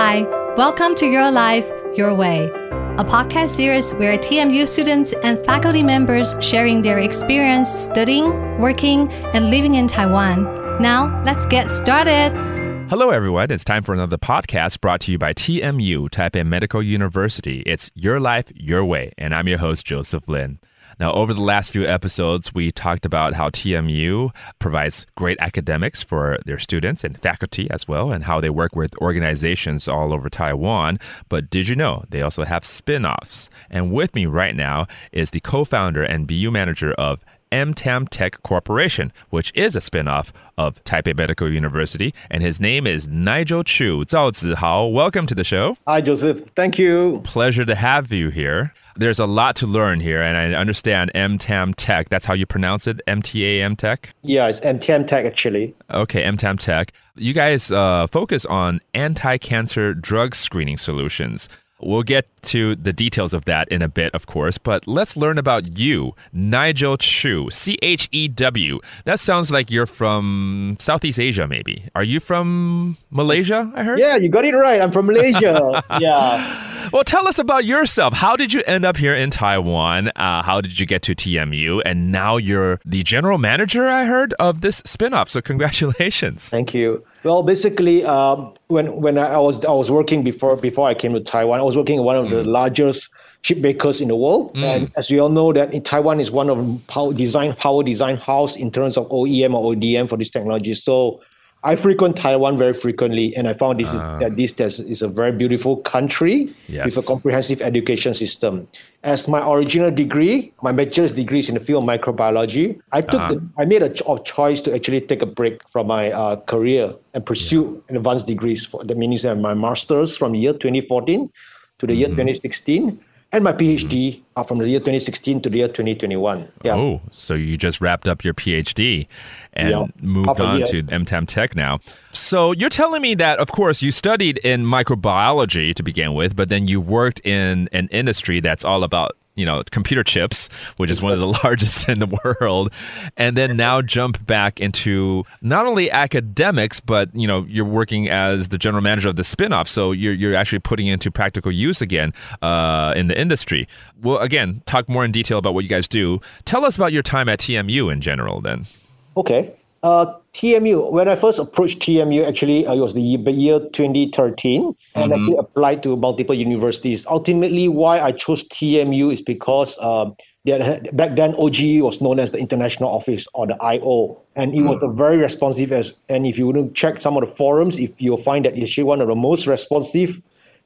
Hi, welcome to Your Life, Your Way, a podcast series where TMU students and faculty members sharing their experience studying, working, and living in Taiwan. Now, let's get started. Hello, everyone. It's time for another podcast brought to you by TMU, Taipei Medical University. It's Your Life, Your Way, and I'm your host, Joseph Lin. Now, over the last few episodes, we talked about how TMU provides great academics for their students and faculty as well, and how they work with organizations all over Taiwan. But did you know they also have spin offs? And with me right now is the co founder and BU manager of MTAM Tech Corporation, which is a spinoff of Taipei Medical University. And his name is Nigel Chew. Zhao Zihao, welcome to the show. Hi, Joseph. Thank you. Pleasure to have you here. There's a lot to learn here, and I understand MTAM Tech. That's how you pronounce it? MTAM Tech? Yeah, it's MTAM Tech actually. Okay, MTAM Tech. You guys uh, focus on anti cancer drug screening solutions. We'll get to the details of that in a bit, of course, but let's learn about you, Nigel Chew, C H E W. That sounds like you're from Southeast Asia, maybe. Are you from Malaysia, I heard? Yeah, you got it right. I'm from Malaysia. yeah. Well, tell us about yourself. How did you end up here in Taiwan? Uh, how did you get to TMU? And now you're the general manager, I heard, of this spinoff. So, congratulations. Thank you. Well, basically, um, when when I was I was working before before I came to Taiwan, I was working in one of mm. the largest chip makers in the world. Mm. And as we all know, that in Taiwan is one of power design power design house in terms of OEM or ODM for this technology. So I frequent Taiwan very frequently, and I found this uh, is ah. that this is a very beautiful country yes. with a comprehensive education system. As my original degree, my bachelor's degree is in the field of microbiology. I took uh-huh. the, I made a ch- choice to actually take a break from my uh, career and pursue yeah. advanced degrees. For, that of my master's from year 2014 to the mm-hmm. year 2016 and my PhD uh, from the year 2016 to the year 2021. Yeah. Oh, so you just wrapped up your PhD and yeah, moved on to MTAM Tech now. So you're telling me that, of course, you studied in microbiology to begin with, but then you worked in an industry that's all about you know computer chips, which is one of the largest in the world, and then now jump back into not only academics, but you know you're working as the general manager of the spinoff, so you're you're actually putting into practical use again uh, in the industry. Well, again, talk more in detail about what you guys do. Tell us about your time at TMU in general, then. Okay. Uh, TMU, when I first approached TMU, actually, uh, it was the year 2013, and mm-hmm. I applied to multiple universities. Ultimately, why I chose TMU is because uh, had, back then OGE was known as the International Office or the IO, and it mm. was a very responsive. As and if you want to check some of the forums, if you'll find that it's actually one of the most responsive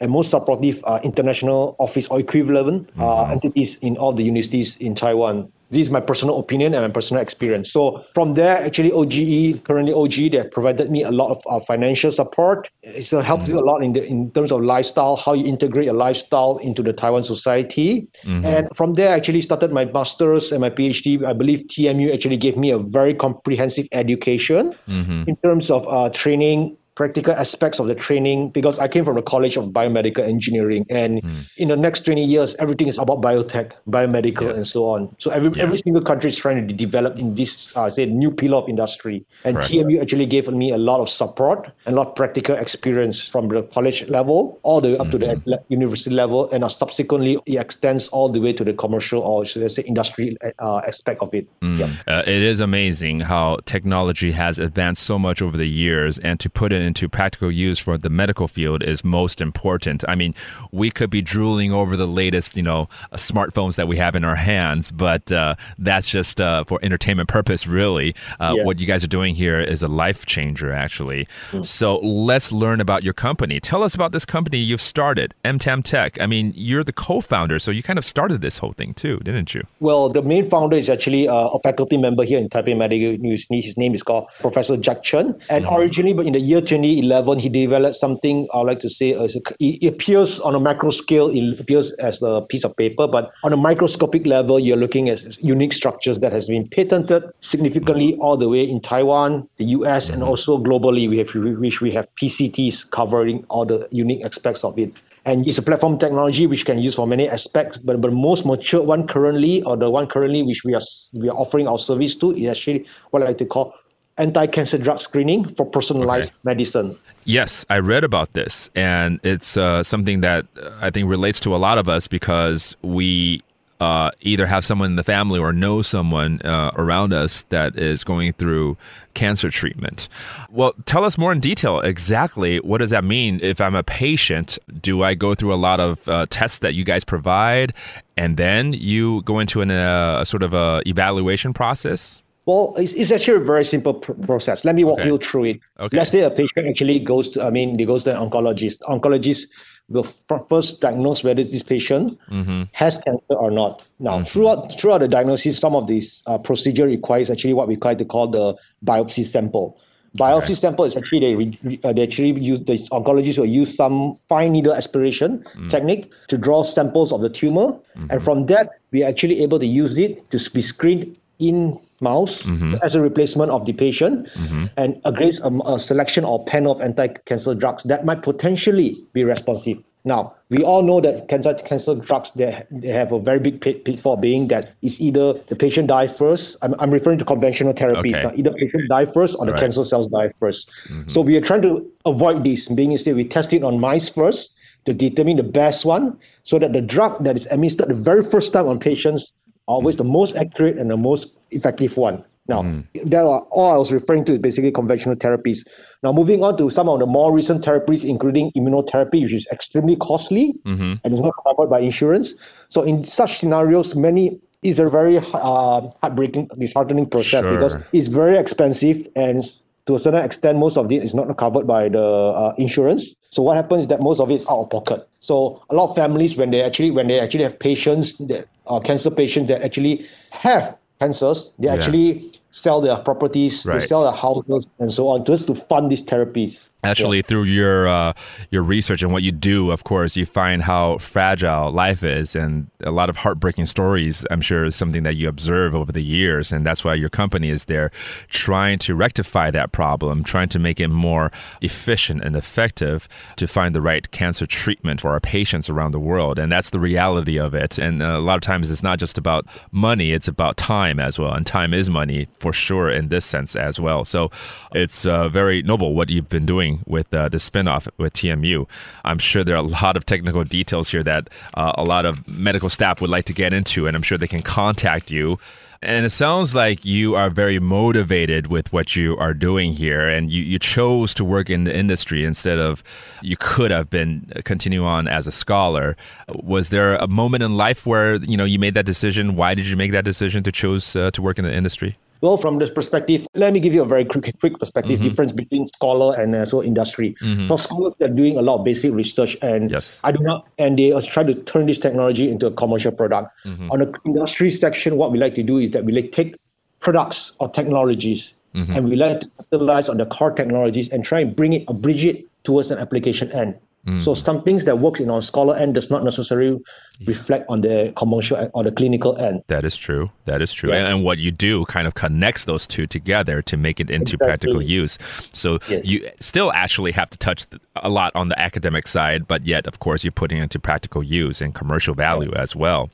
and most supportive uh, international office or equivalent uh, mm-hmm. entities in all the universities in Taiwan. This is my personal opinion and my personal experience. So from there, actually, OGE, currently OGE, they have provided me a lot of uh, financial support. It's helped mm-hmm. me a lot in the in terms of lifestyle, how you integrate a lifestyle into the Taiwan society. Mm-hmm. And from there, I actually started my master's and my PhD. I believe TMU actually gave me a very comprehensive education mm-hmm. in terms of uh, training practical aspects of the training because I came from the College of Biomedical Engineering, and mm. in the next 20 years, everything is about biotech, biomedical, yeah. and so on. So every yeah. every single country is trying to develop in this, uh, say, new pillar of industry. And right. TMU actually gave me a lot of support and a lot of practical experience from the college level all the way up mm-hmm. to the mm-hmm. university level, and uh, subsequently it extends all the way to the commercial or should I say industry uh, aspect of it. Mm. Yeah. Uh, it is amazing how technology has advanced so much over the years, and to put it into practical use for the medical field is most important. I mean, we could be drooling over the latest, you know, uh, smartphones that we have in our hands, but uh, that's just uh, for entertainment purpose, really. Uh, yeah. What you guys are doing here is a life changer, actually. Mm. So let's learn about your company. Tell us about this company you've started, MTAM Tech. I mean, you're the co-founder, so you kind of started this whole thing too, didn't you? Well, the main founder is actually uh, a faculty member here in Taipei Medical University. His name is called Professor Jack Chen, and mm. originally, but in the year 2011, he developed something I like to say uh, as it appears on a macro scale, it appears as a piece of paper, but on a microscopic level, you're looking at unique structures that has been patented significantly all the way in Taiwan, the US, and mm-hmm. also globally. We have which we have PCTs covering all the unique aspects of it and it's a platform technology which can use for many aspects. But the most mature one currently, or the one currently which we are we are offering our service to, is actually what I like to call anti-cancer drug screening for personalized okay. medicine. Yes, I read about this, and it's uh, something that I think relates to a lot of us because we uh, either have someone in the family or know someone uh, around us that is going through cancer treatment. Well, tell us more in detail exactly what does that mean if I'm a patient? Do I go through a lot of uh, tests that you guys provide and then you go into an, uh, a sort of a evaluation process? Well, it's, it's actually a very simple pr- process. Let me walk okay. you through it. Okay. Let's say a patient actually goes to, I mean, they goes to an oncologist. Oncologist will first diagnose whether this patient mm-hmm. has cancer or not. Now, mm-hmm. throughout throughout the diagnosis, some of these uh, procedure requires actually what we try to call the biopsy sample. Biopsy okay. sample is actually they re, uh, they actually use the oncologist will use some fine needle aspiration mm. technique to draw samples of the tumor, mm-hmm. and from that we are actually able to use it to be screened in mouse mm-hmm. as a replacement of the patient mm-hmm. and against a, a, selection or panel of anti-cancer drugs that might potentially be responsive. Now, we all know that cancer cancer drugs they, they have a very big pitfall being that it's either the patient die first. I'm, I'm referring to conventional therapies. Okay. Now, either patient die first or the right. cancer cells die 1st mm-hmm. So we are trying to avoid this, being instead we test it on mice first to determine the best one so that the drug that is administered the very first time on patients always the most accurate and the most effective one. Now, mm. that are all I was referring to is basically conventional therapies. Now, moving on to some of the more recent therapies, including immunotherapy, which is extremely costly mm-hmm. and is not covered by insurance. So, in such scenarios, many is a very uh, heartbreaking, disheartening process sure. because it's very expensive and to a certain extent, most of it is not covered by the uh, insurance. So what happens is that most of it is out of pocket. So a lot of families, when they actually when they actually have patients that uh, cancer patients that actually have cancers, they yeah. actually sell their properties, right. they sell their houses, and so on, just to fund these therapies actually yeah. through your uh, your research and what you do of course you find how fragile life is. And a lot of heartbreaking stories i'm sure is something that you observe over the years. And that's why your company is there trying to rectify that problem trying to make it more efficient and effective to find the right cancer treatment for our patients around the world. And that's the reality of it. And a lot of times it's not just about money it's about time as well. And time is money for sure in this sense as well. So it's uh, very noble what you've been doing doing with uh, the spinoff with TMU. I'm sure there are a lot of technical details here that uh, a lot of medical staff would like to get into, and I'm sure they can contact you. And it sounds like you are very motivated with what you are doing here, and you, you chose to work in the industry instead of you could have been uh, continue on as a scholar. Was there a moment in life where you know you made that decision? Why did you make that decision to choose uh, to work in the industry? Well, from this perspective, let me give you a very quick, quick perspective mm-hmm. difference between scholar and also industry. Mm-hmm. For scholars, they're doing a lot of basic research, and yes. I do not, and they try to turn this technology into a commercial product. Mm-hmm. On the industry section, what we like to do is that we like take products or technologies, mm-hmm. and we like to capitalize on the core technologies and try and bring it, or bridge it towards an application end. Mm. So some things that works in our scholar end does not necessarily reflect on the commercial or the clinical end. That is true. That is true. Yeah. And, and, what you do kind of connects those two together to make it into exactly. practical use. So yes. you still actually have to touch a lot on the academic side, but yet, of course, you're putting it into practical use and commercial value yeah. as well.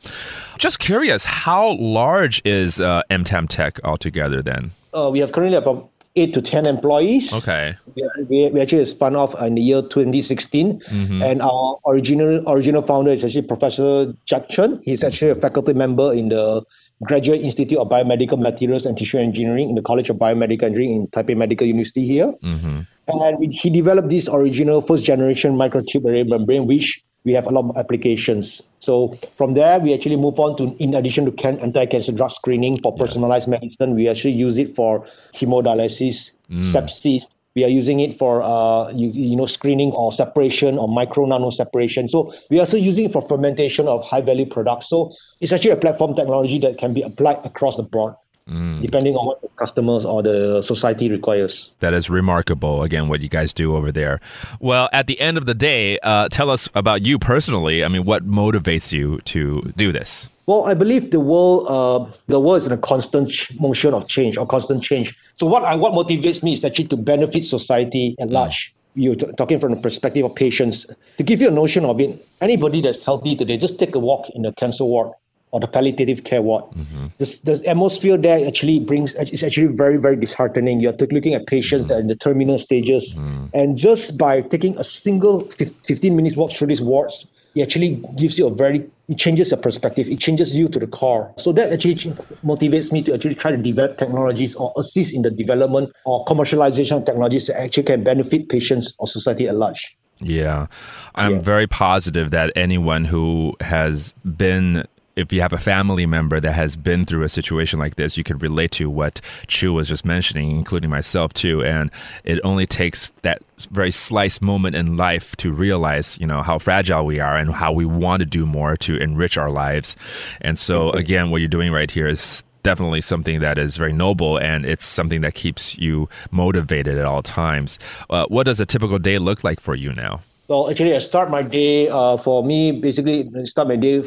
Just curious, how large is uh, MTAM Tech altogether then? Uh, we have currently about eight to 10 employees. Okay. We, we actually spun off in the year 2016. Mm-hmm. And our original original founder is actually Professor Jack Chen. He's actually a faculty member in the Graduate Institute of Biomedical Materials and Tissue Engineering in the College of Biomedical Engineering in Taipei Medical University here. Mm-hmm. And he developed this original first generation microtube array membrane, which we have a lot of applications. So from there, we actually move on to, in addition to can, anti-cancer drug screening for personalized yeah. medicine, we actually use it for hemodialysis, mm. sepsis. We are using it for, uh, you, you know, screening or separation or micro nano separation. So we are also using it for fermentation of high value products. So it's actually a platform technology that can be applied across the board. Mm. depending on what the customers or the society requires. That is remarkable, again, what you guys do over there. Well, at the end of the day, uh, tell us about you personally. I mean, what motivates you to do this? Well, I believe the world, uh, the world is in a constant motion of change or constant change. So, what I, what motivates me is actually to benefit society at mm. large. You're t- talking from the perspective of patients. To give you a notion of it, anybody that's healthy today, just take a walk in the cancer ward or the palliative care ward. Mm-hmm. This, the atmosphere there actually brings it's actually very very disheartening. You're looking at patients mm-hmm. that are in the terminal stages, mm-hmm. and just by taking a single 15 minutes walk through these wards, it actually gives you a very it changes your perspective it changes you to the core so that actually motivates me to actually try to develop technologies or assist in the development or commercialization of technologies that actually can benefit patients or society at large yeah i'm yeah. very positive that anyone who has been if you have a family member that has been through a situation like this, you can relate to what Chew was just mentioning, including myself too. And it only takes that very slice moment in life to realize, you know, how fragile we are and how we want to do more to enrich our lives. And so, again, what you're doing right here is definitely something that is very noble and it's something that keeps you motivated at all times. Uh, what does a typical day look like for you now? Well, actually, I start my day. Uh, for me, basically, start my day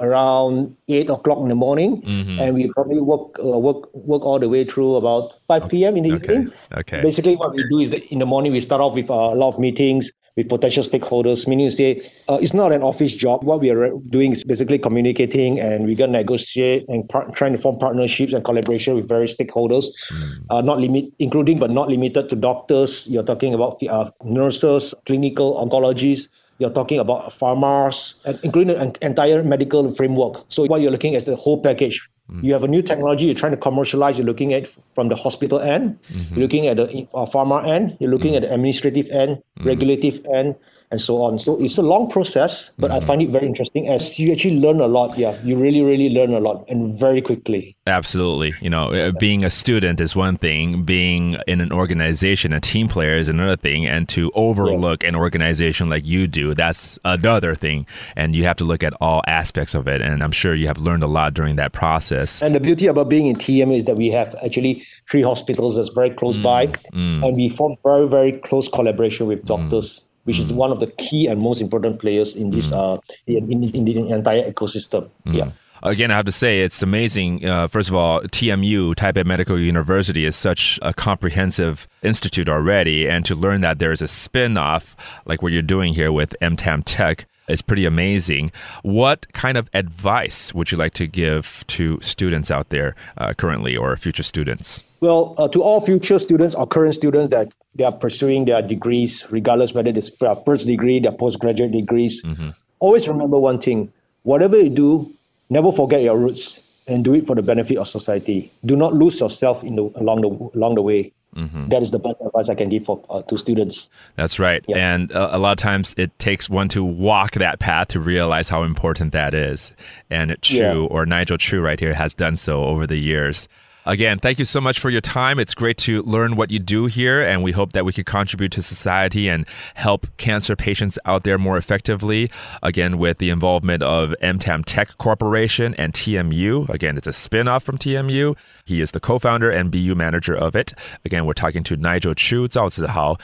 around eight o'clock in the morning, mm-hmm. and we probably work uh, work work all the way through about five p.m. in the okay. evening. Okay. Basically, what we do is that in the morning we start off with uh, a lot of meetings with potential stakeholders, meaning say uh, it's not an office job. What we are doing is basically communicating, and we're gonna negotiate and par- trying to form partnerships and collaboration with various stakeholders, mm. uh, not limit, including but not limited to doctors. You're talking about uh, nurses, clinical oncologists you're talking about pharmas, including an entire medical framework. So what you're looking at is the whole package. Mm. You have a new technology you're trying to commercialize. You're looking at from the hospital end. Mm-hmm. You're looking at the uh, pharma end. You're looking mm. at the administrative end, mm. regulative end, and so on. So it's a long process, but mm-hmm. I find it very interesting as you actually learn a lot. Yeah, you really, really learn a lot and very quickly. Absolutely. You know, uh, being a student is one thing, being in an organization, a team player is another thing, and to overlook yeah. an organization like you do, that's another thing. And you have to look at all aspects of it. And I'm sure you have learned a lot during that process. And the beauty about being in TM is that we have actually three hospitals that's very close mm, by, mm. and we form very, very close collaboration with mm. doctors. Which is one of the key and most important players in this mm. uh, in, in, in, the entire ecosystem. Mm. Yeah. Again, I have to say it's amazing. Uh, first of all, TMU, Taipei Medical University, is such a comprehensive institute already, and to learn that there is a spin-off like what you're doing here with MTAM Tech is pretty amazing. What kind of advice would you like to give to students out there uh, currently or future students? Well, uh, to all future students or current students that they are pursuing their degrees, regardless whether it's their first degree, their postgraduate degrees, mm-hmm. always remember one thing: whatever you do, never forget your roots and do it for the benefit of society. Do not lose yourself in the along the along the way. Mm-hmm. That is the best advice I can give for uh, to students. That's right, yeah. and uh, a lot of times it takes one to walk that path to realize how important that is. And Chew yeah. or Nigel Chew right here has done so over the years. Again, thank you so much for your time. It's great to learn what you do here, and we hope that we can contribute to society and help cancer patients out there more effectively. Again, with the involvement of MTAM Tech Corporation and TMU. Again, it's a spin off from TMU. He is the co founder and BU manager of it. Again, we're talking to Nigel Chew, Zhao Zihao.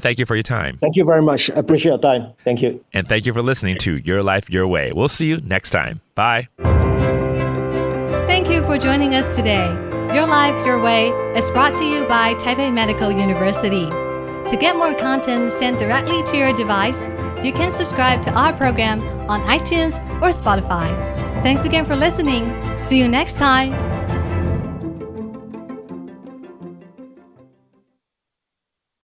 Thank you for your time. Thank you very much. I appreciate your time. Thank you. And thank you for listening to Your Life, Your Way. We'll see you next time. Bye. For joining us today. Your Life, Your Way is brought to you by Taipei Medical University. To get more content sent directly to your device, you can subscribe to our program on iTunes or Spotify. Thanks again for listening. See you next time.